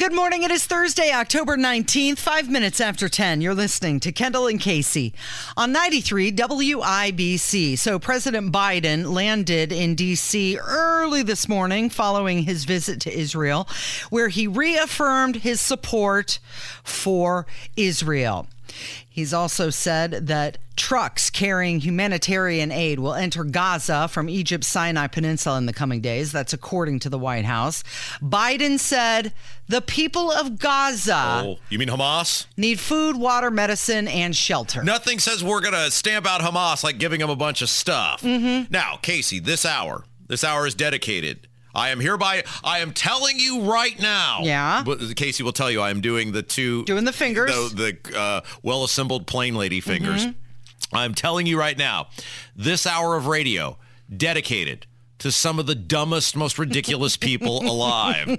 Good morning. It is Thursday, October 19th, five minutes after 10. You're listening to Kendall and Casey on 93 WIBC. So, President Biden landed in D.C. early this morning following his visit to Israel, where he reaffirmed his support for Israel. He's also said that trucks carrying humanitarian aid will enter Gaza from Egypt's Sinai Peninsula in the coming days. That's according to the White House. Biden said the people of Gaza Oh, you mean Hamas? need food, water, medicine, and shelter. Nothing says we're going to stamp out Hamas like giving them a bunch of stuff. Mm-hmm. Now, Casey, this hour, this hour is dedicated. I am hereby, I am telling you right now. Yeah. But Casey will tell you I am doing the two. Doing the fingers. The, the uh, well assembled plain lady fingers. I'm telling you right now, this hour of radio dedicated to some of the dumbest, most ridiculous people alive.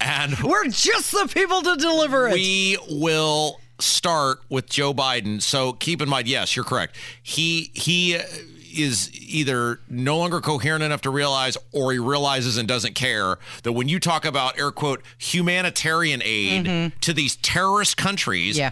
And We're just the people to deliver it. we will start with Joe Biden. So keep in mind, yes, you're correct. He he is either no longer coherent enough to realize or he realizes and doesn't care that when you talk about air quote humanitarian aid mm-hmm. to these terrorist countries, Yeah.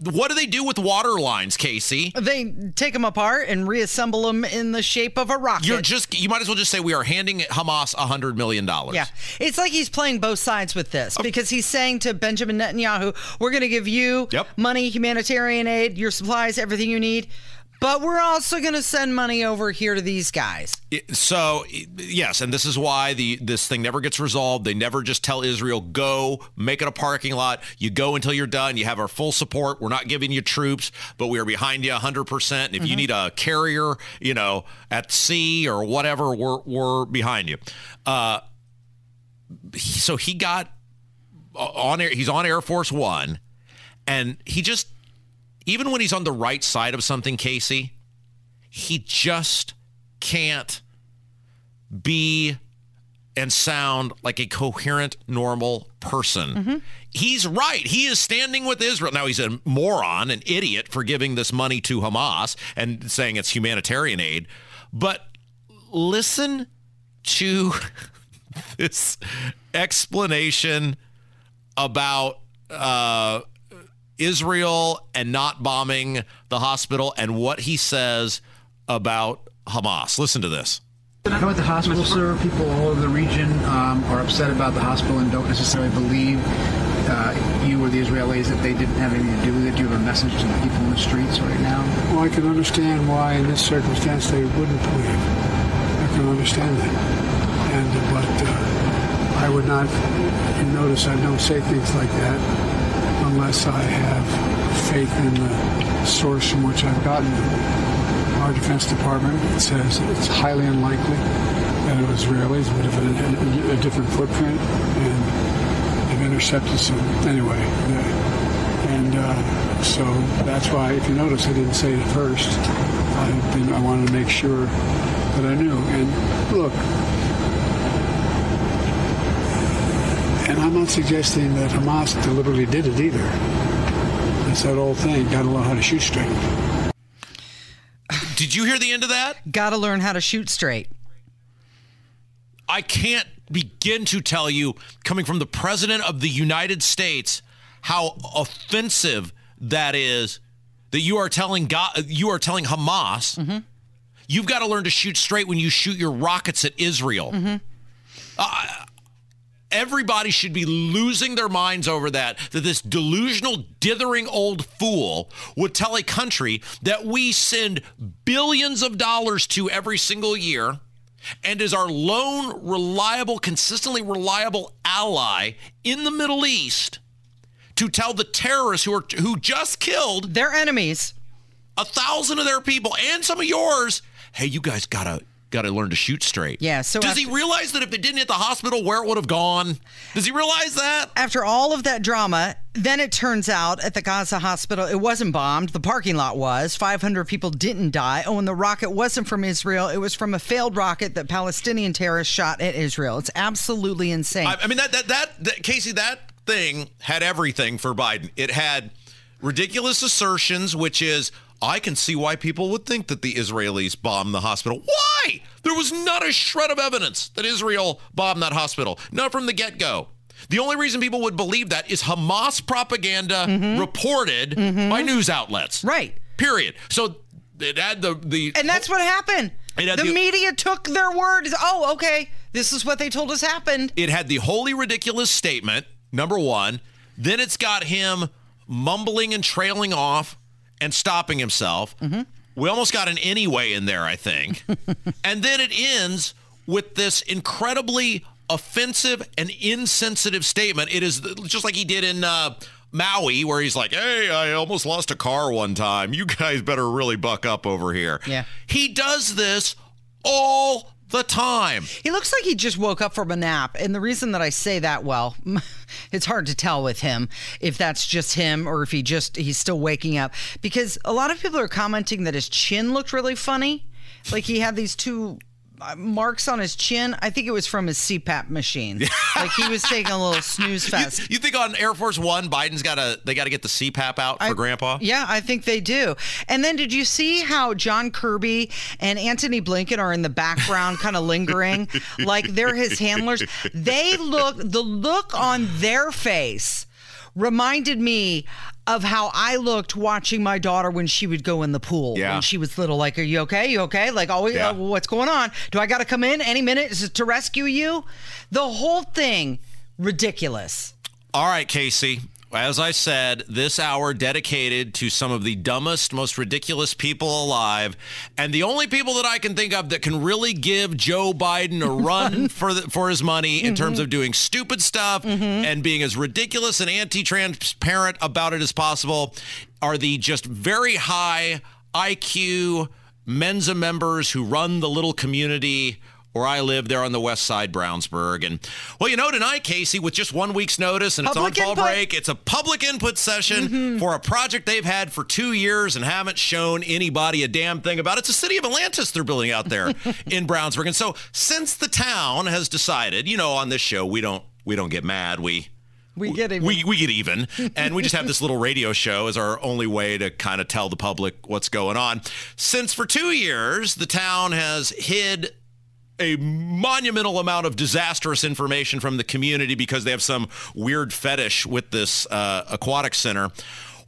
What do they do with water lines, Casey? they take them apart and reassemble them in the shape of a rocket. You're just you might as well just say we are handing Hamas a hundred million dollars. Yeah. It's like he's playing both sides with this because he's saying to Benjamin Netanyahu, we're going to give you Yep. money, humanitarian aid, your supplies, everything you need, but we're also going to send money over here to these guys. So yes, and this is why the this thing never gets resolved. They never just tell Israel go make it a parking lot. You go until you're done. You have our full support. We're not giving you troops, but we are behind you 100. percent If you need a carrier, you know, at sea or whatever, we're we're behind you. Uh, so he got on air. He's on Air Force One, and he just even when he's on the right side of something, Casey, he just can't be and sound like a coherent, normal person. He's right. He is standing with Israel. Now, he's a moron, an idiot for giving this money to Hamas and saying it's humanitarian aid. But listen to this explanation about uh, Israel and not bombing the hospital and what he says about Hamas. Listen to this. I know at the hospital, sir, people all over the region um, are upset about the hospital and don't necessarily believe uh, you or the Israelis that they didn't have anything to do with it. Do you have a message to the people in the streets right now? Well, I can understand why in this circumstance they wouldn't believe. I can understand that. And uh, but uh, I would not. You notice I don't say things like that unless I have faith in the source from which I've gotten them. Our Defense Department says it's highly unlikely that it was Israelis would have a, a, different footprint and they've intercepted some anyway. and uh, so that's why, if you notice, I didn't say it first. I, I wanted to make sure that I knew. And look, and I'm not suggesting that Hamas deliberately did it either. It's that old thing, got to learn how to shoot straight. Did you hear the end of that? Got to learn how to shoot straight. I can't begin to tell you, coming from the President of the United States, how offensive that is that you are telling God, you are telling Hamas, you've got to learn to shoot straight when you shoot your rockets at Israel. Uh, everybody should be losing their minds over that that this delusional dithering old fool would tell a country that we send billions of dollars to every single year and is our lone reliable consistently reliable ally in the Middle East to tell the terrorists who are who just killed They're enemies. a thousand of their people and some of yours hey you guys gotta gotta learn to shoot straight Yeah, so does he realize that if it didn't hit the hospital where it would have gone does he realize that After all of that drama, then it turns out at the Gaza hospital, it wasn't bombed. The parking lot was. 500 people didn't die. Oh, and the rocket wasn't from Israel. It was from a failed rocket that Palestinian terrorists shot at Israel. It's absolutely insane. I, I mean that, that that that Casey that thing had everything for Biden. It had ridiculous assertions, which is, I can see why people would think that the Israelis bombed the hospital. Why? There was not a shred of evidence that Israel bombed that hospital, not from the get go. The only reason people would believe that is Hamas propaganda mm-hmm. reported mm-hmm. by news outlets. Right. Period. So it had the the And that's what happened. The, the, media took their word. Oh, okay. This is what they told us happened. It had the wholly ridiculous statement, number one. Then it's got him mumbling and trailing off and stopping himself. Mm-hmm. We almost got an anyway in there, I think. and then it ends with this incredibly offensive and insensitive statement. It is just like he did in uh, Maui, where he's like, "Hey, I almost lost a car one time. You guys better really buck up over here." Yeah, he does this all the time. He looks like he just woke up from a nap. And the reason that I say that, well, it's hard to tell with him if that's just him or if he just he's still waking up because a lot of people are commenting that his chin looked really funny. Like he had these two Uh, marks on his chin. I think it was from his CPAP machine. like he was taking a little snooze fest. You, you, think on Air Force One, Biden's got to they got to get the CPAP out for I, Grandpa? Yeah, I think they do. And then did you see how John Kirby and Antony Blinken are in the background, kind of lingering, like they're his handlers? They look the look on their face reminded me of how I looked watching my daughter when she would go in the pool yeah. when she was little. Like, are you okay? You okay? Like, always, yeah. uh, what's going on? Do I got to come in any minute to rescue you? The whole thing, ridiculous. All right, Casey as I said, this hour dedicated to some of the dumbest, most ridiculous people alive, and the only people that I can think of that can really give Joe Biden a run for the, for his money in mm-hmm. terms of doing stupid stuff mm-hmm. and being as ridiculous and anti-transparent about it as possible are the just very high IQ Mensa members who run the little community where I live there on the west side, Brownsburg. And well, you know, tonight, Casey, with just one week's notice and public it's on fall input. break, it's a public input session mm-hmm. for a project they've had for two years and haven't shown anybody a damn thing about. It's a city of Atlantis they're building out there in Brownsburg. And so since the town has decided, you know, on this show, we don't we don't get mad. We we get even. We, we get even. and we just have this little radio show as our only way to kind of tell the public what's going on. Since for two years, the town has hid a monumental amount of disastrous information from the community because they have some weird fetish with this uh, aquatic center.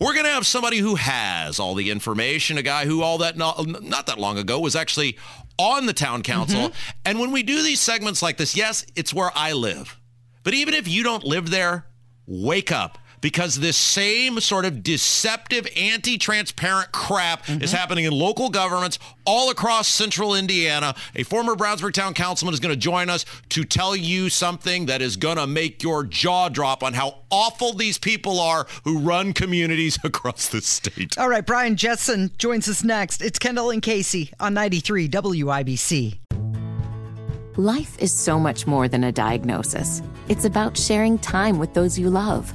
We're going to have somebody who has all the information, a guy who all that not, not that long ago was actually on the town council. Mm-hmm. And when we do these segments like this, yes, it's where I live. But even if you don't live there, wake up because this same sort of deceptive, anti-transparent crap mm-hmm. is happening in local governments all across central Indiana. A former Brownsburg town councilman is going to join us to tell you something that is going to make your jaw drop on how awful these people are who run communities across the state. All right, Brian Jessen joins us next. It's Kendall and Casey on 93 WIBC. Life is so much more than a diagnosis. It's about sharing time with those you love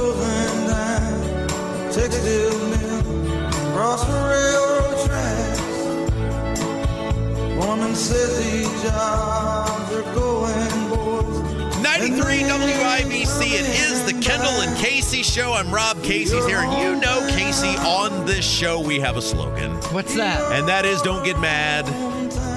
93 WIBC. It is the Kendall and Casey show. I'm Rob Casey's here. And you know, Casey, on this show, we have a slogan. What's that? And that is don't get mad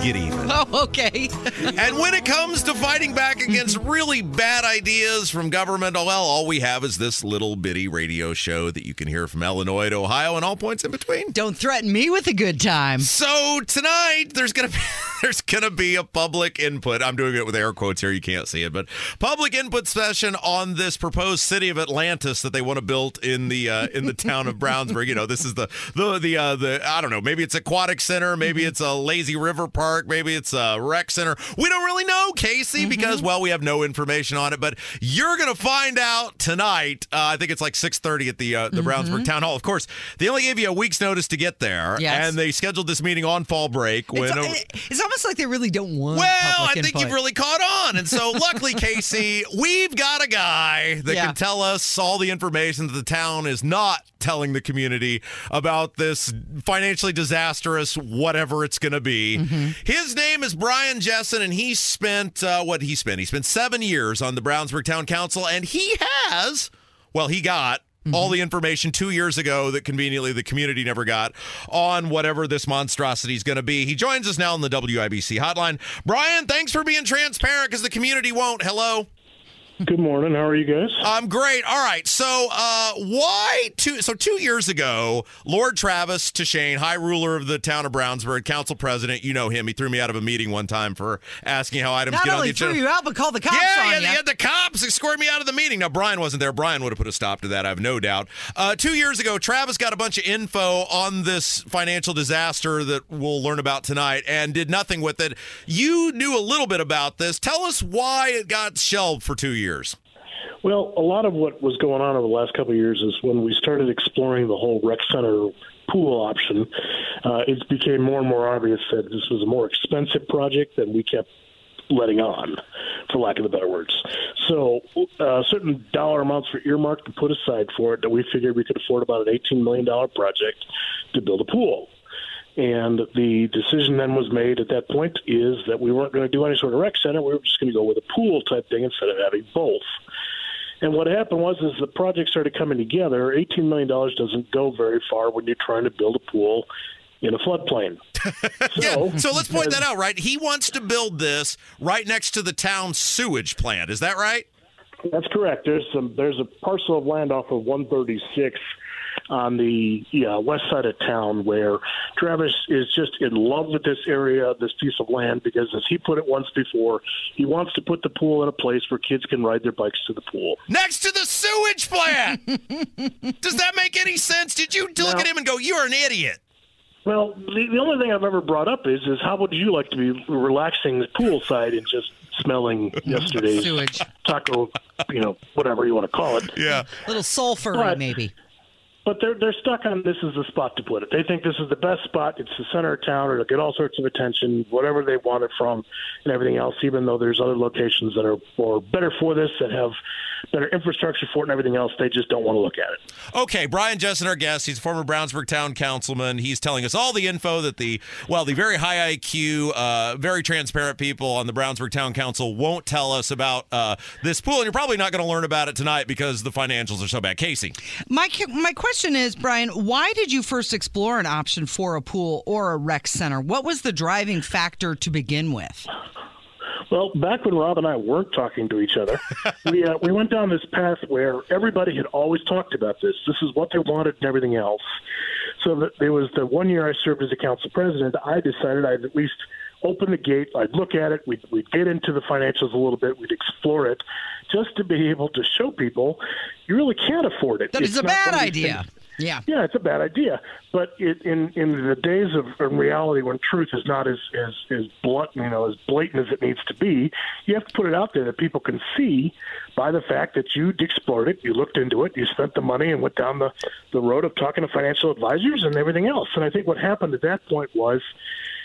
get even. Oh, okay. and when it comes to fighting back against really bad ideas from government, well, all we have is this little bitty radio show that you can hear from Illinois to Ohio and all points in between. Don't threaten me with a good time. So tonight, there's going to be. there's to be a public input. I'm doing it with air quotes here. You can't see it, but public input session on this proposed city of Atlantis that they want to build in the uh, in the town of Brownsburg. You know, this is the the the uh, the I don't know. Maybe it's aquatic center. Maybe mm-hmm. it's a lazy river park. Maybe it's a rec center. We don't really know, Casey, mm-hmm. because well, we have no information on it. But you're going to find out tonight. Uh, I think it's like 6:30 at the uh, the mm-hmm. Brownsburg Town Hall. Of course, they only gave you a week's notice to get there, yes. and they scheduled this meeting on fall break. When it's, a, it's almost like they really don't want. Well, I think input. you've really caught on, and so luckily, Casey, we've got a guy that yeah. can tell us all the information that the town is not telling the community about this financially disastrous whatever it's going to be. Mm-hmm. His name is Brian Jessen, and he spent uh, what he spent. He spent seven years on the Brownsburg Town Council, and he has. Well, he got Mm-hmm. all the information two years ago that conveniently the community never got on whatever this monstrosity is going to be. He joins us now on the WIBC hotline. Brian, thanks for being transparent because the community won't. Hello. Good morning. How are you guys? I'm great. All right. So, uh, why two? So, two years ago, Lord Travis Tushane, High Ruler of the town of Brownsburg, council president, you know him. He threw me out of a meeting one time for asking how items Not get on the agenda. threw you out, but called the cops yeah, on yeah, you. Yeah, the cops escorted me out of the meeting. Now, Brian wasn't there. Brian would have put a stop to that. I have no doubt. Uh, two years ago, Travis got a bunch of info on this financial disaster that we'll learn about tonight, and did nothing with it. You knew a little bit about this. Tell us why it got shelved for two years. Well, a lot of what was going on over the last couple of years is when we started exploring the whole rec center pool option, uh, it became more and more obvious that this was a more expensive project than we kept letting on, for lack of the better words. So, uh, certain dollar amounts were earmarked to put aside for it that we figured we could afford about an $18 million project to build a pool. And the decision then was made at that point is that we weren't going to do any sort of rec center. We were just going to go with a pool type thing instead of having both. And what happened was, is the project started coming together. Eighteen million dollars doesn't go very far when you're trying to build a pool in a floodplain. So, yeah. So let's point that out, right? He wants to build this right next to the town sewage plant. Is that right? That's correct. There's some. There's a parcel of land off of 136 on the yeah, west side of town where Travis is just in love with this area, this piece of land, because as he put it once before, he wants to put the pool in a place where kids can ride their bikes to the pool. Next to the sewage plant! Does that make any sense? Did you look at him and go, You're an idiot? Well, the, the only thing I've ever brought up is is how would you like to be relaxing the poolside and just smelling yesterday's sewage taco, you know, whatever you want to call it. Yeah, a little sulfur maybe but they're they're stuck on this is the spot to put it. They think this is the best spot. It's the center of town. It'll get all sorts of attention, whatever they want it from, and everything else. Even though there's other locations that are more better for this, that have better infrastructure for it and everything else, they just don't want to look at it. Okay, Brian Jessen, our guest, he's a former Brownsburg town councilman. He's telling us all the info that the well, the very high IQ, uh, very transparent people on the Brownsburg town council won't tell us about uh, this pool, and you're probably not going to learn about it tonight because the financials are so bad. Casey, my my question question is, Brian, why did you first explore an option for a pool or a rec center? What was the driving factor to begin with? Well, back when Rob and I weren't talking to each other, we uh, we went down this path where everybody had always talked about this. This is what they wanted and everything else. So that there was the one year I served as a council president. I decided I'd at least open the gate. I'd look at it. We'd, we'd get into the financials a little bit. We'd explore it just to be able to show people you really can't afford it. That it's is a bad idea. Yeah, yeah, it's a bad idea. But it, in in the days of in reality, when truth is not as as as blunt, you know, as blatant as it needs to be, you have to put it out there that people can see by the fact that you explored it, you looked into it, you spent the money, and went down the the road of talking to financial advisors and everything else. And I think what happened at that point was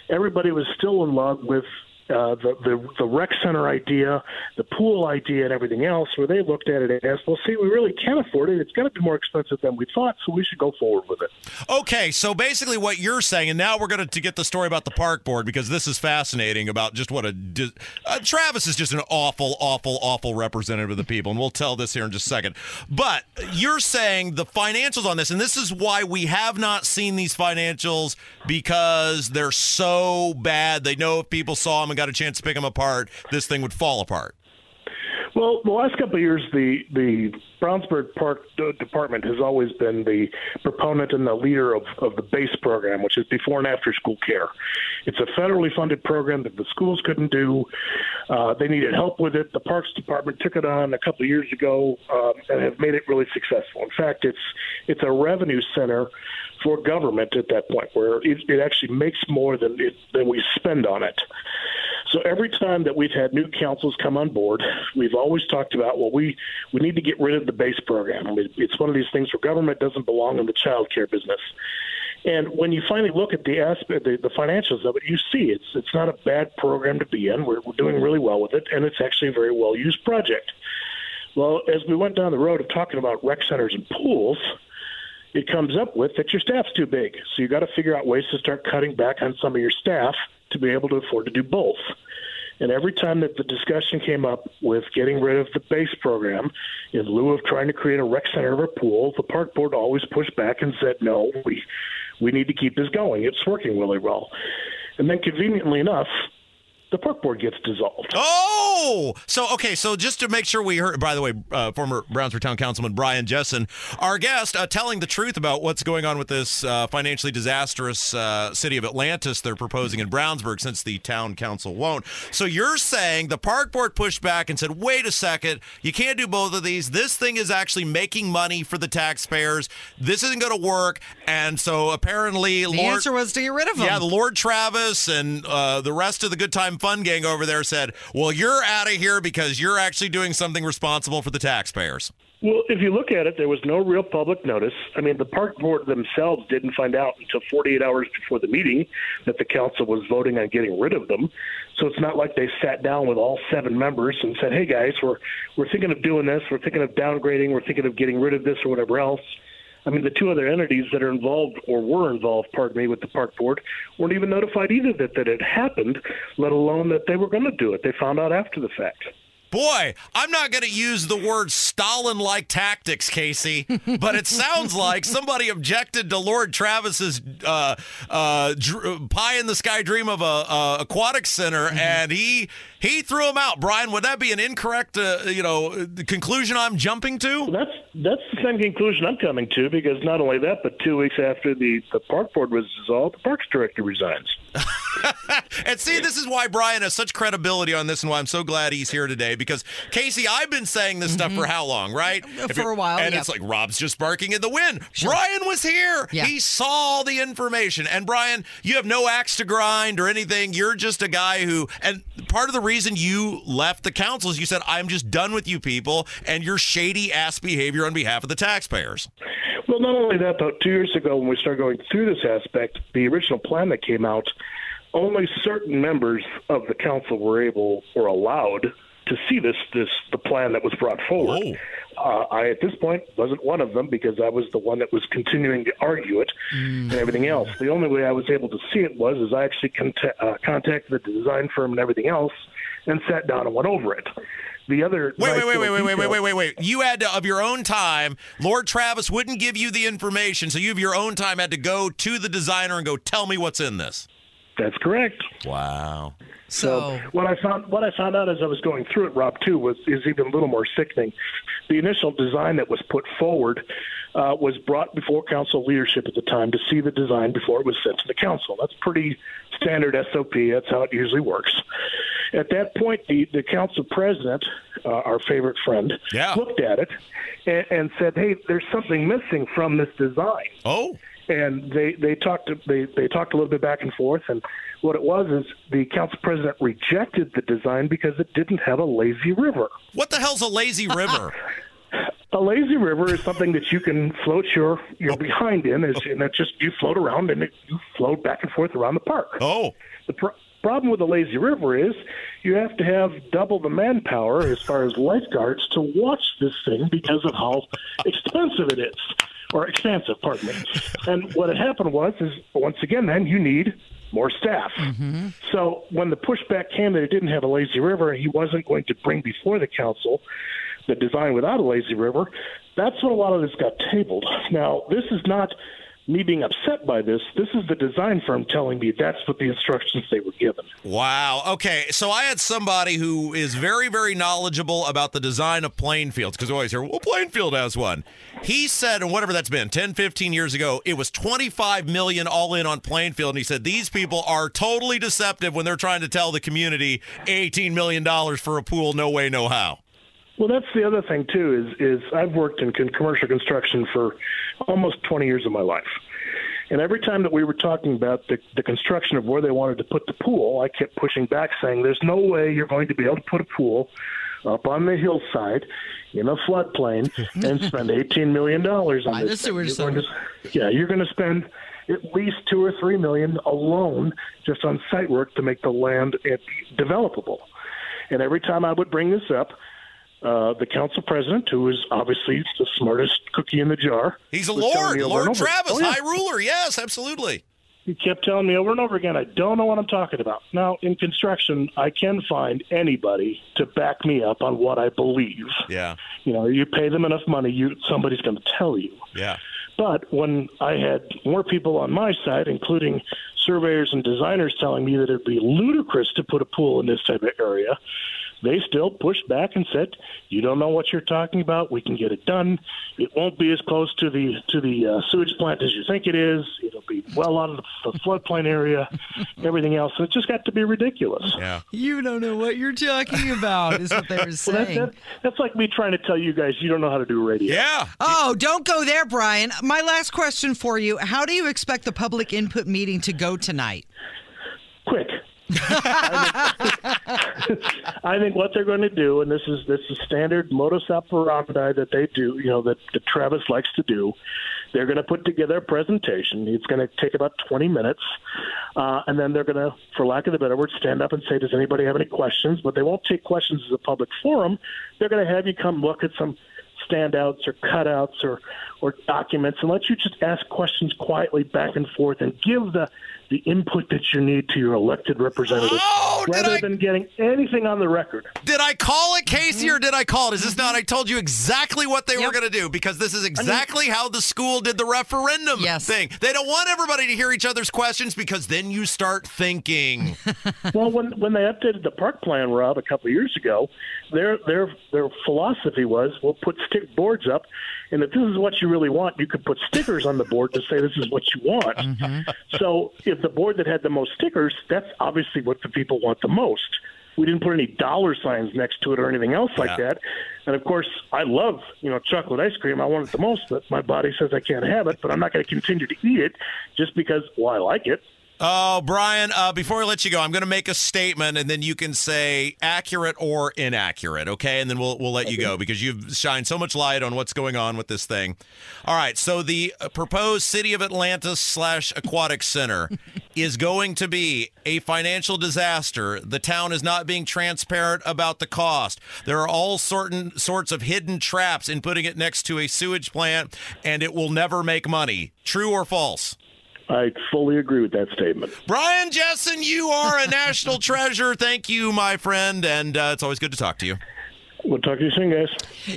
everybody was still in love with uh, the, the the rec center idea, the pool idea, and everything else, where they looked at it asked, "Well, see, we really can't afford it. It's going to be more expensive than we thought, so we should go forward with it." Okay, so basically, what you're saying, and now we're going to get the story about the park board because this is fascinating about just what a uh, Travis is just an awful, awful, awful representative of the people, and we'll tell this here in just a second. But you're saying the financials on this, and this is why we have not seen these financials because they're so bad. They know if people saw them got a chance to pick them apart, this thing would fall apart. Well, the last couple of years, the the Brownsburg Park Department has always been the proponent and the leader of, of the BASE program, which is before and after school care. It's a federally funded program that the schools couldn't do. Uh, they needed help with it. The Parks Department took it on a couple of years ago um, and have made it really successful. In fact, it's it's a revenue center for government at that point, where it, it actually makes more than it, than we spend on it. So every time that we've had new councils come on board, we've always talked about well, we we need to get rid of the base program. I mean, it's one of these things where government doesn't belong in the child care business. And when you finally look at the aspect, the, the financials of it, you see it's it's not a bad program to be in. We're, we're doing really well with it, and it's actually a very well used project. Well, as we went down the road of talking about rec centers and pools, it comes up with that your staff's too big. So you got to figure out ways to start cutting back on some of your staff to be able to afford to do both. And every time that the discussion came up with getting rid of the base program in lieu of trying to create a rec center or a pool, the park board always pushed back and said, no, we, we need to keep this going. It's working really well. And then conveniently enough, the park board gets dissolved. Oh, so okay, so just to make sure we heard. By the way, uh, former Brownsburg Town Councilman Brian Jessen, our guest, uh, telling the truth about what's going on with this uh, financially disastrous uh, city of Atlantis they're proposing in Brownsburg, since the town council won't. So you're saying the park board pushed back and said, "Wait a second, you can't do both of these. This thing is actually making money for the taxpayers. This isn't going to work." And so apparently, the Lord, answer was to get rid of them. Yeah, Lord Travis and uh, the rest of the Good Time Fun gang over there said, "Well, you're out of here because you're actually doing something responsible for the taxpayers." Well, if you look at it, there was no real public notice. I mean, the park board themselves didn't find out until 48 hours before the meeting that the council was voting on getting rid of them. So it's not like they sat down with all seven members and said, "Hey guys, we're we're thinking of doing this. We're thinking of downgrading. We're thinking of getting rid of this or whatever else." I mean, the two other entities that are involved or were involved, pardon me, with the park board weren't even notified either that that it happened, let alone that they were going to do it. They found out after the fact. Boy, I'm not going to use the word Stalin like tactics, Casey, but it sounds like somebody objected to Lord Travis's uh, uh, dr- pie in the sky dream of a, a aquatic center, mm-hmm. and he he threw him out. Brian, would that be an incorrect, uh, you know, conclusion I'm jumping to? Well, that's that's the same conclusion I'm coming to because not only that, but two weeks after the the park board was dissolved, the parks director resigns. and see, this is why Brian has such credibility on this, and why I'm so glad he's here today. Because Casey, I've been saying this mm-hmm. stuff for how long, right? For a while, and yep. it's like Rob's just barking in the wind. Sure. Brian was here. Yeah. He saw the information, and Brian, you have no axe to grind or anything. You're just a guy who, and part of the reason you left the council is you said, "I'm just done with you people and your shady ass behavior on behalf of the taxpayers." Well, not only that, but two years ago when we started going through this aspect, the original plan that came out only certain members of the council were able or allowed to see this this the plan that was brought forward. Uh, I at this point wasn't one of them because I was the one that was continuing to argue it mm. and everything else. The only way I was able to see it was is I actually contact, uh, contacted the design firm and everything else and sat down and went over it. The other wait, wait, wait, wait, wait, wait, wait, wait, wait, wait. You had to, of your own time. Lord Travis wouldn't give you the information, so you of your own time had to go to the designer and go, "Tell me what's in this." That's correct. Wow. So, so, what I found what I found out as I was going through it, Rob, too, was is even a little more sickening. The initial design that was put forward uh, was brought before council leadership at the time to see the design before it was sent to the council. That's pretty standard SOP. That's how it usually works. At that point, the, the council president, uh, our favorite friend, yeah. looked at it and, and said, "Hey, there's something missing from this design." Oh and they they talked they they talked a little bit back and forth and what it was is the council president rejected the design because it didn't have a lazy river. What the hell's a lazy river? a lazy river is something that you can float your your behind in, is, and it's just you float around and it, you float back and forth around the park. Oh, the pro- problem with a lazy river is you have to have double the manpower as far as lifeguards to watch this thing because of how expensive it is or expansive, pardon me. And what had happened was, is once again, then you need more staff. Mm-hmm. So when the pushback came that it didn't have a lazy river and he wasn't going to bring before the council the design without a lazy river, that's when a lot of this got tabled. Now, this is not me being upset by this, this is the design firm telling me that's what the instructions they were given. Wow. Okay. So I had somebody who is very, very knowledgeable about the design of playing fields because we always hear, well, Plainfield has one. He said, and whatever that's been, 10, 15 years ago, it was 25 million all in on Plainfield. And he said, these people are totally deceptive when they're trying to tell the community $18 million for a pool. No way, no how. Well, that's the other thing too. Is is I've worked in commercial construction for almost 20 years of my life, and every time that we were talking about the, the construction of where they wanted to put the pool, I kept pushing back, saying, "There's no way you're going to be able to put a pool up on the hillside in a floodplain and spend 18 million dollars on this." You're to- yeah, you're going to spend at least two or three million alone just on site work to make the land eh, developable. And every time I would bring this up, uh, the council president, who is obviously the smartest cookie in the jar, He's a lord, Lord Travis, Oh, yeah. high ruler. Yes, absolutely. He kept telling me over and over again, I don't know what I'm talking about. Now, in construction, I can find anybody to back me up on what I believe. Yeah. You know, you pay them enough money, you somebody's going to tell you. Yeah. But when I had more people on my side, including surveyors and designers telling me that it'd be ludicrous to put a pool in this type of area, they still pushed back and said, "You don't know what you're talking about. We can get it done. It won't be as close to the to the uh, sewage plant as you think it is. It'll be well out of the, the floodplain area, everything else. And it just got to be ridiculous. Yeah. You don't know what you're talking about, is what they were Well, that's, saying. that, that's like me trying to tell you guys you don't know how to do radio. Yeah. Oh, don't go there, Brian. My last question for you How do you expect the public input meeting to go tonight? quick. I think, what they're going to do, and this is this is standard modus operandi that they do, you know, that, that Travis likes to do. They're going to put together a presentation. It's going to take about 20 minutes, uh, and then they're going to, for lack of a better word, stand up and say, "Does anybody have any questions?" But they won't take questions as a public forum. They're going to have you come look at some standouts or cutouts or or documents and let you just ask questions quietly back and forth and give the the input that you need to your elected representative Oh, did rather I- than getting anything on the record. Did I call it, Casey, or did I call it? Is this not? I told you exactly what they were going to do because this is exactly how the school did the referendum Yes. thing. They don't want everybody to hear each other's questions because then you start thinking. well, when when they updated the park plan, Rob, a couple of years ago, their their their philosophy was, we'll put stick boards up, and if this is what you really want, you could put stickers on the board to say this is what you want. Mm-hmm. So if the board that had the most stickers, that's obviously what the people want the most. We didn't put any dollar signs next to it or anything else like Yeah. that. And of course, I love you know chocolate ice cream. I want it the most, but my body says I can't have it. But I'm not going to continue to eat it just because well I like it. Oh, Brian, uh, before I let you go, I'm going to make a statement and then you can say accurate or inaccurate, okay? And then we'll, we'll let you go because you've shined so much light on what's going on with this thing. All right, so the uh, proposed City of Atlanta slash Aquatic Center is going to be a financial disaster. The town is not being transparent about the cost. There are all certain sorts of hidden traps in putting it next to a sewage plant, and it will never make money. True or false? I fully agree with that statement. Brian Jessen, you are a national treasure. Thank you, my friend, and uh, it's always good to talk to you. We'll talk to you soon, guys.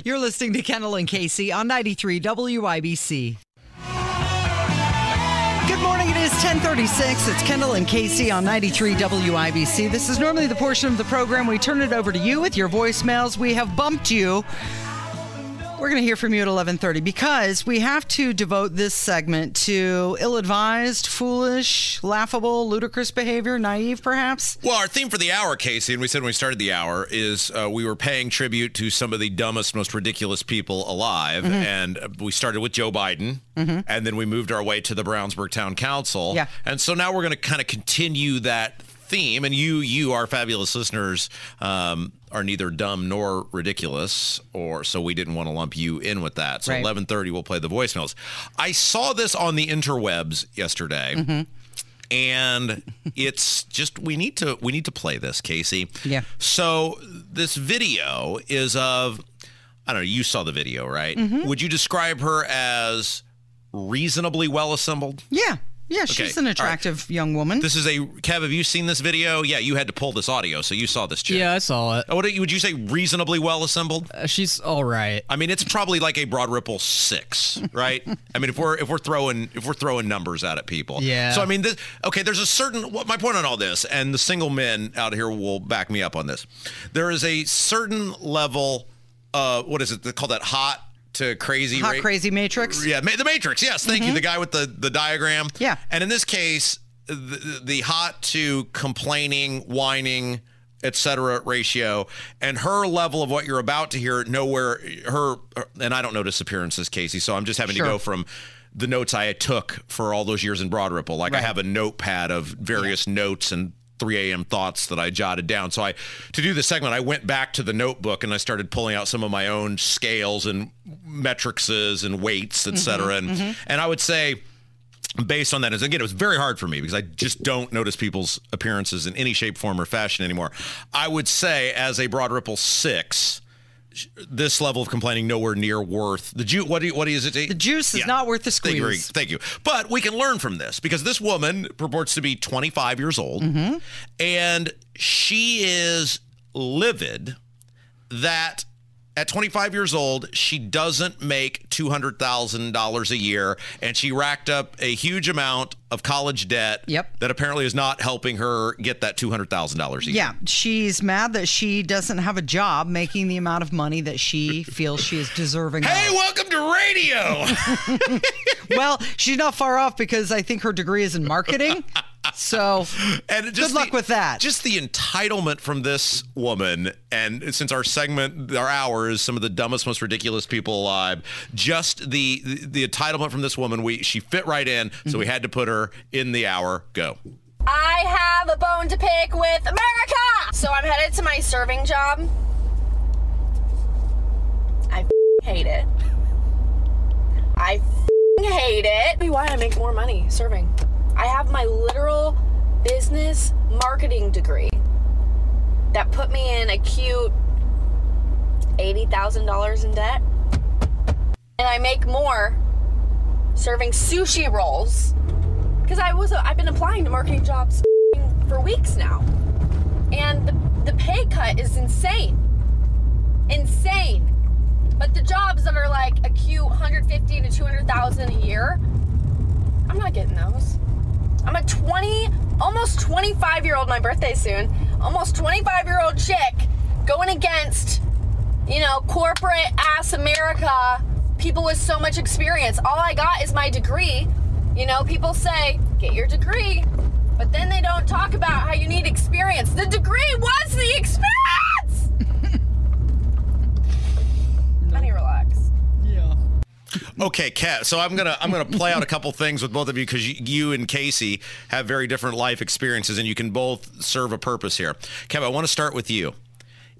You're listening to Kendall and Casey on 93 WIBC. Good morning. It is 1036. It's Kendall and Casey on 93 WIBC. This is normally the portion of the program we turn it over to you with your voicemails. We have bumped you. We're going to hear from you at 11:30 because we have to devote this segment to ill-advised, foolish, laughable, ludicrous behavior, naive perhaps. Well, our theme for the hour, Casey, and we said when we started the hour, is uh, we were paying tribute to some of the dumbest, most ridiculous people alive. And uh, we started with Joe Biden, and then we moved our way to the Brownsburg Town Council. Yeah. And so now we're going to kind of continue that theme. And you, you, our fabulous listeners, um, are neither dumb nor ridiculous, or so we didn't want to lump you in with that. So Right. 11:30, we'll play the voicemails. I saw this on the interwebs yesterday and it's just we need to we need to play this casey Yeah. so this video is of i don't know you saw the video right mm-hmm. would you describe her as reasonably well assembled Yeah. Yeah, she's Okay, an all right. attractive young woman. This is a Kev. Have you seen this video? Yeah, you had to pull this audio, so you saw this chick. Yeah, I saw it. Oh, What would you say? Reasonably well assembled. Uh, she's all right. I mean, it's probably like a Broad Ripple six, right? I mean, if we're if we're throwing if we're throwing numbers out at people, Yeah. So I mean, this okay. There's a certain. What my point on all this, and the single men out here will back me up on this. There is a certain level. Uh, what is it? They call that hot to crazy. Hot rate? crazy Matrix. Yeah, ma- the Matrix. Yes, thank you. Mm-hmm. The guy with the the diagram. Yeah. And in this case, the, the hot to complaining, whining, etc. ratio, and her level of what you're about to hear, nowhere. Her and I don't notice appearances, Casey. So I'm just having Sure. to go from. The notes I took for all those years in Broad Ripple, like I have a notepad of various notes and 3 a.m. thoughts that I jotted down. So I, to do this segment, I went back to the notebook and I started pulling out some of my own scales and metricses and weights, et mm-hmm, cetera. And, mm-hmm. and I would say, based on that, is again, it was very hard for me because I just don't notice people's appearances in any shape, form, or fashion anymore. I would say, as a Broad Ripple six, this level of complaining nowhere near worth the juice. what you, what is it? The juice is not worth the Thank you, squeeze. Thank you. But we can learn from this because this woman purports to be 25 years old Mm-hmm. and she is livid that at 25 years old, she doesn't make $200,000 a year and she racked up a huge amount of college debt Yep. that apparently is not helping her get that $200,000 a year. Yeah, she's mad that she doesn't have a job making the amount of money that she feels she is deserving of Hey, of. welcome to radio. Well, she's not far off because I think her degree is in marketing. So, and just good just luck the- with that. Just the entitlement from this woman, and since our segment, our hour is some of the dumbest, most ridiculous people alive. Just the the, the entitlement from this woman, we she fit right in, so we had to put her in the hour. Go. I have a bone to pick with America. So I'm headed to my serving job. I f- hate it. I f- hate it. Tell me why I make more money serving. I have my literal business marketing degree that put me in a cute $80,000 in debt. And I make more serving sushi rolls because I was I've been applying to marketing jobs for weeks now, and the, the pay cut is insane, insane. But the jobs that are like a cute 150 to 200 thousand a year, I'm not getting those. I'm a 20, almost 25 year old. My birthday soon. Almost 25 year old chick going against, you know, corporate ass America. People with so much experience. All I got is my degree. You know, people say, get your degree, but then they don't talk about how you need experience. The degree was the experience! I need to relax. Okay, Kat. So I'm gonna I'm gonna play out a couple things with both of you because you, you and Casey have very different life experiences, and you can both serve a purpose here. Kev, I want to start with you.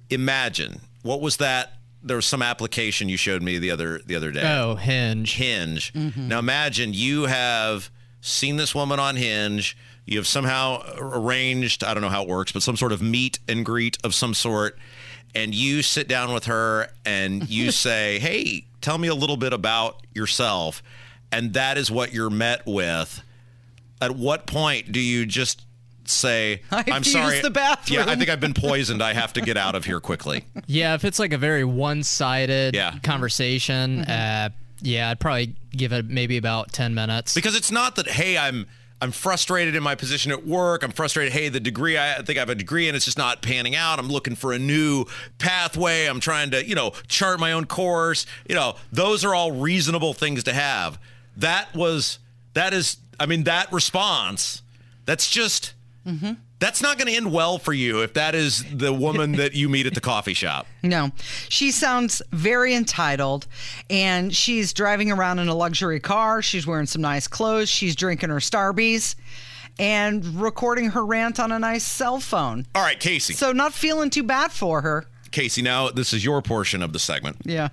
Imagine what was that? There was some application you showed me the other the other day. Oh, Hinge. Hinge. Mm-hmm. Now imagine you have seen this woman on Hinge. You have somehow arranged, I don't know how it works, but some sort of meet and greet of some sort. And you sit down with her and you say, Hey, tell me a little bit about yourself. And that is what you're met with. At what point do you just say, I have I'm to sorry. the bathroom." Yeah, I think I've been poisoned. I have to get out of here quickly. Yeah, if it's like a very one-sided Yeah. conversation, uh, yeah, I'd probably give it maybe about ten minutes. because it's not that hey i'm i'm frustrated in my position at work. I'm frustrated hey the degree i think i have a degree and it's just not panning out. I'm looking for a new pathway. I'm trying to you know chart my own course. You know those are all reasonable things to have. That was that is i mean that response that's just mm-hmm. That's not going to end well for you if that is the woman that you meet at the coffee shop No, she sounds very entitled, and she's driving around in a luxury car. She's wearing some nice clothes. She's drinking her Starbies and recording her rant on a nice cell phone. all right casey So, not feeling too bad for her. casey now this is your portion of the segment Yeah.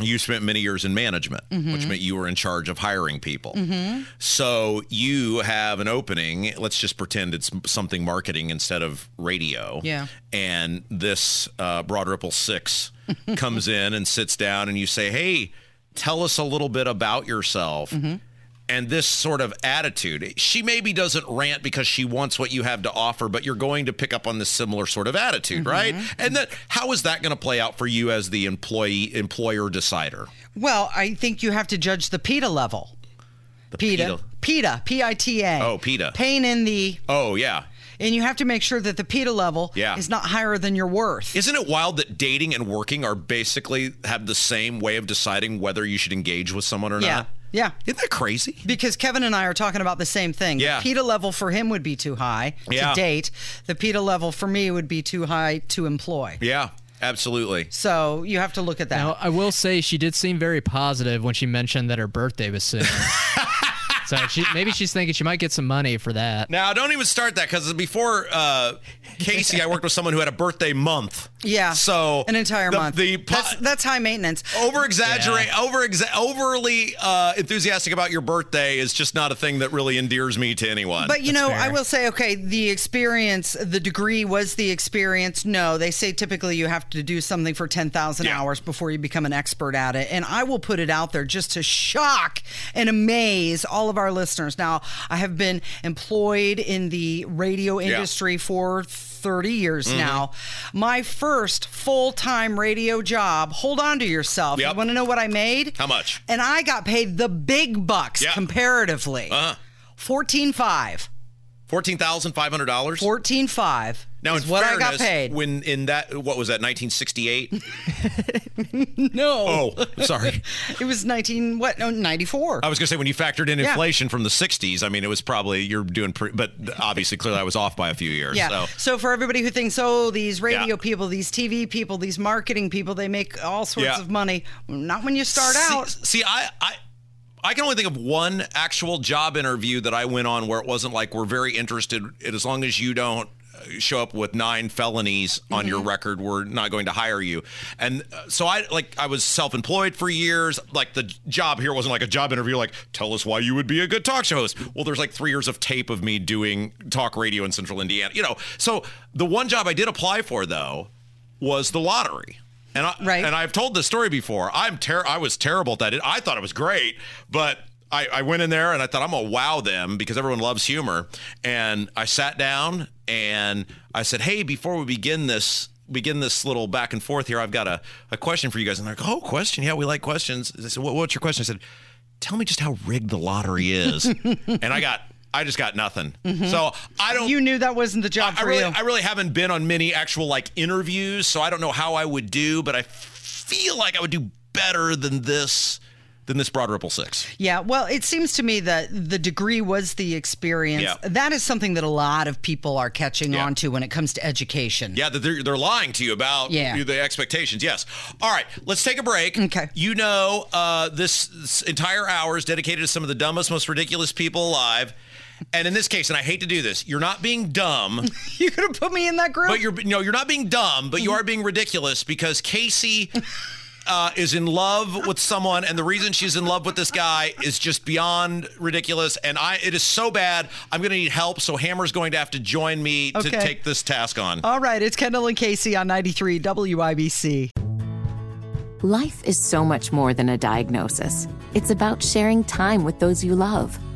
You spent many years in management, Mm-hmm. which meant you were in charge of hiring people. So you have an opening. Let's just pretend it's something marketing instead of radio. Yeah. And this uh, Broad Ripple Six comes in and sits down, and you say, "Hey, tell us a little bit about yourself." Mm-hmm. And this sort of attitude. She maybe doesn't rant because she wants what you have to offer, but you're going to pick up on this similar sort of attitude, mm-hmm. right? And that how is that going to play out for you as the employee employer decider? Well, I think you have to judge the PITA level. The PITA. PITA. P I T A. Oh, PITA. Pain in the. Oh yeah. And you have to make sure that the PITA level Yeah. is not higher than your worth. Isn't it wild that dating and working are basically have the same way of deciding whether you should engage with someone or yeah. not? Yeah. Isn't that crazy? Because Kevin and I are talking about the same thing. Yeah. The PITA level for him would be too high Yeah. to date. The PITA level for me would be too high to employ. Yeah, absolutely. So you have to look at that. Now, I will say she did seem very positive when she mentioned that her birthday was soon. so she, maybe she's thinking she might get some money for that. Now, don't even start that because before uh, Casey, I worked with someone who had a birthday month. yeah. So an entire the- month. The po- that's, that's high maintenance. over exaggerate, over exa- overly uh, enthusiastic about your birthday is just not a thing that really endears me to anyone. But you That's know, I will say, okay, the experience, the degree was the experience. No, they say typically you have to do something for 10,000 Yeah. hours before you become an expert at it. And I will put it out there just to shock and amaze all of our listeners. Now, I have been employed in the radio Yeah. industry for 30 years Mm-hmm. now. My first full time radio job, hold on to yourself. Yep. You want to know what I made? How much? And I got paid the big bucks Yeah. comparatively. Uh-huh. Fourteen five. Fourteen thousand five hundred dollars. Fourteen five. Now, is in what fairness, I got paid. when in that what was that 1968? no, oh, sorry. it was nineteen what? No, ninety four. I was going to say when you factored in Yeah. inflation from the 60s, I mean, it was probably you're doing, pre- but obviously, clearly, I was off by a few years. Yeah. So. So. for everybody who thinks, oh, these radio Yeah. people, these TV people, these marketing people, they make all sorts Yeah. of money. Not when you start see, out. See, I, I, I can only think of one actual job interview that I went on where it wasn't like we're very interested. in As long as you don't uh, show up with nine felonies on your record, we're not going to hire you. And uh, so I like I was self-employed for years. Like the job here wasn't like a job interview. Like tell us why you would be a good talk show host. Well, there's like three years of tape of me doing talk radio in Central Indiana. You know, so the one job I did apply for though was the lottery. And I, Right. and I've told this story before. I'm ter- I was terrible at that. I thought it was great, but I, I went in there and I thought I'm gonna wow them because everyone loves humor. And I sat down and I said, "Hey, before we begin this." Begin this little back and forth here. I've got a, a question for you guys. And they're like, oh, question. Yeah, we like questions. I said, what, what's your question? I said, tell me just how rigged the lottery is. and I got, I just got nothing. So I don't. You knew that wasn't the job I for really, you. I really haven't been on many actual like interviews, so I don't know how I would do, but I feel like I would do better than this than this Broad Ripple Six. Yeah, well, it seems to me that the degree was the experience. Yeah. That is something that a lot of people are catching Yeah. on to when it comes to education. Yeah, that they're, they're lying to you about Yeah. the expectations. Yes. All right, let's take a break. Okay. You know, uh, this, this entire hour is dedicated to some of the dumbest, most ridiculous people alive. And in this case, and I hate to do this, you're not being dumb. You're gonna put me in that group? But you're no, you're not being dumb, but you Mm-hmm. are being ridiculous because Casey uh, is in love with someone, and the reason she's in love with this guy is just beyond ridiculous. And I, it is so bad. I'm going to need help. So Hammer's going to have to join me to take this task on. All right, it's Kendall and Casey on 93 WIBC. Life is so much more than a diagnosis. It's about sharing time with those you love,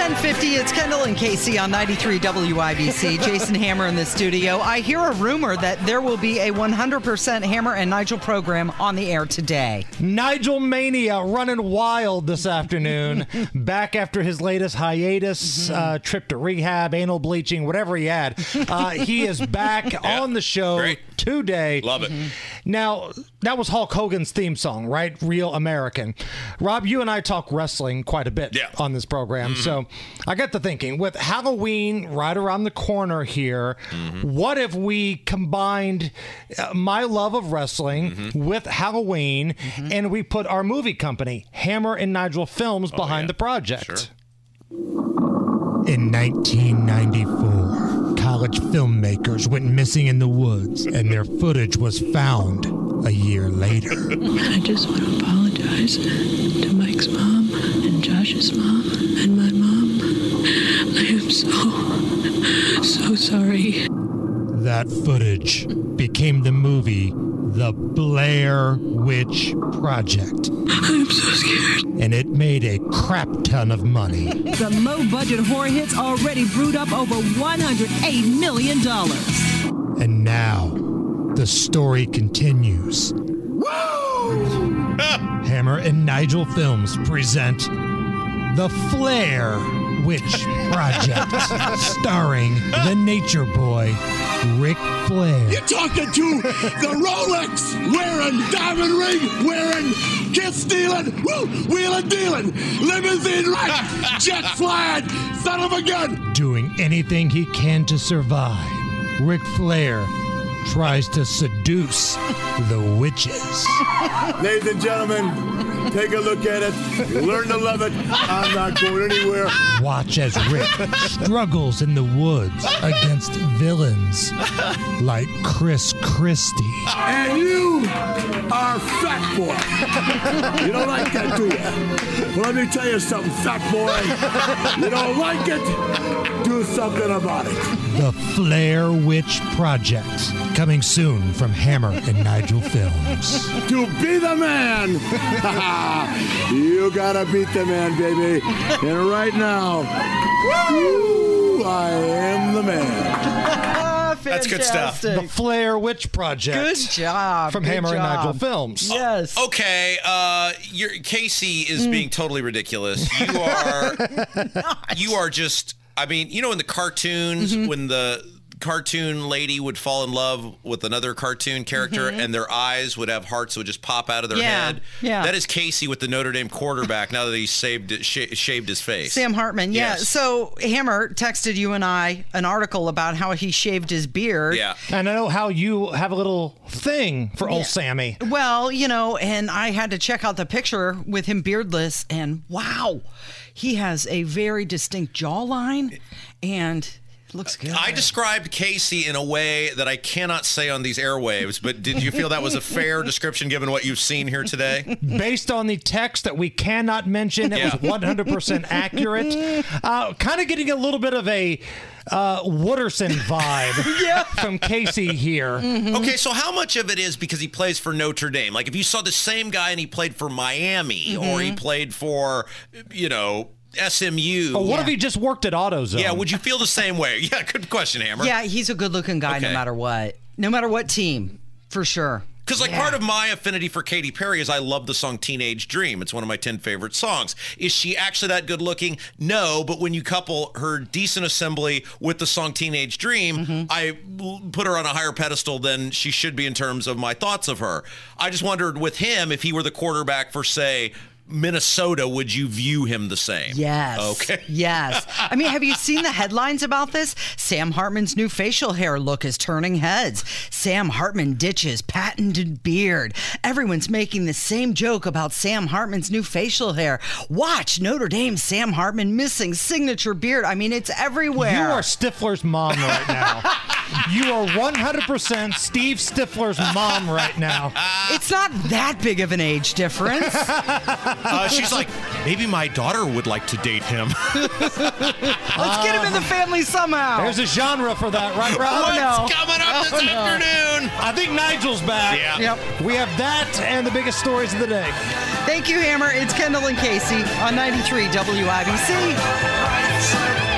1050. It's Kendall and Casey on 93 WIBC. Jason Hammer in the studio. I hear a rumor that there will be a 100% Hammer and Nigel program on the air today. Nigel Mania running wild this afternoon. back after his latest hiatus, uh, trip to rehab, anal bleaching, whatever he had. Uh, he is back on the show Great. today. Love it. Now, that was Hulk Hogan's theme song, right? Real American. Rob, you and I talk wrestling quite a bit Yeah. Mm-hmm. on this program. So I got to thinking with Halloween right around the corner here, Mm-hmm. what if we combined uh, my love of wrestling Mm-hmm. with Halloween and we put our movie company, Hammer and Nigel Films, behind Oh, yeah. the project? Sure. In 1994, college filmmakers went missing in the woods, and their footage was found a year later. I just want to apologize to Mike's mom and Josh's mom and my mom. I am so, so sorry. That footage became the movie The Blair Witch Project. I'm so scared. And it made a crap ton of money. The low budget horror hits already brewed up over $108 million. And now, the story continues. Woo! Hammer and Nigel Films present The Flair Witch Project, starring the Nature Boy, Ric Flair. You're talking to the Rolex wearing, diamond ring wearing, kiss stealing, woo, wheeling dealing, limousine right, jet flying, son of a gun. Doing anything he can to survive, Ric Flair tries to seduce the witches. Ladies and gentlemen, take a look at it. Learn to love it. I'm not going anywhere. Watch as Rick struggles in the woods against villains like Chris Christie. And you are fat boy. You don't like that, do you? Well, let me tell you something, fat boy. You don't like it? Do something about it. The Flair Witch Project, coming soon from Hammer and Nigel Films. To be the man, you gotta beat the man, baby. And right now, woo, I am the man. That's good stuff. The Flair Witch Project. Good job. From Good Hammer and. Nigel Films. Yes. Okay, uh, you're, Casey is Mm. being totally ridiculous. You are, you are just. I mean, you know, in the cartoons, Mm-hmm. when the cartoon lady would fall in love with another cartoon character, and their eyes would have hearts that would just pop out of their Mm-hmm. Yeah, head. yeah. That is Casey with the Notre Dame quarterback. now that he's saved, sh- shaved his face. Sam Hartman, yeah. Yes. So Hammer texted you and I an article about how he shaved his beard. Yeah. And I know how you have a little thing for old Sammy. Well, you know, and I had to check out the picture with him beardless, and wow, he has a very distinct jawline, and looks good. I described Casey in a way that I cannot say on these airwaves, but did you feel that was a fair description given what you've seen here today? Based on the text that we cannot mention, it Yeah. was 100% accurate. Uh, kind of getting a little bit of a uh, Wooderson vibe from Casey here. Okay, so how much of it is because he plays for Notre Dame? Like if you saw the same guy and he played for Miami or he played for, you know, SMU. Or what if he just worked at AutoZone? yeah, would you feel the same way? Yeah, good question, Hammer. yeah, he's a good-looking guy, no matter what, no matter what team, for sure. Because like part of my affinity for Katy Perry is I love the song Teenage Dream. It's one of my 10 favorite songs. Is she actually that good looking? No, but when you couple her decent assembly with the song Teenage Dream, mm-hmm. I put her on a higher pedestal than she should be in terms of my thoughts of her. I just wondered with him if he were the quarterback for say Minnesota, would you view him the same? Yes. Okay. Yes. I mean, have you seen the headlines about this? Sam Hartman's new facial hair look is turning heads. Sam Hartman ditches patented beard. Everyone's making the same joke about Sam Hartman's new facial hair. Watch Notre Dame Sam Hartman missing signature beard. I mean, it's everywhere. You are Stifler's mom right now. you are 100% Steve Stifler's mom right now. It's not that big of an age difference. Uh, she's like, maybe my daughter would like to date him. Let's get him in the family somehow. There's a genre for that, right, Rob? Oh, no. What's coming up this Oh, no. afternoon? I think Nigel's back. Yeah. Yep. We have that and the biggest stories of the day. Thank you, Hammer. It's Kendall and Casey on 93 WIBC.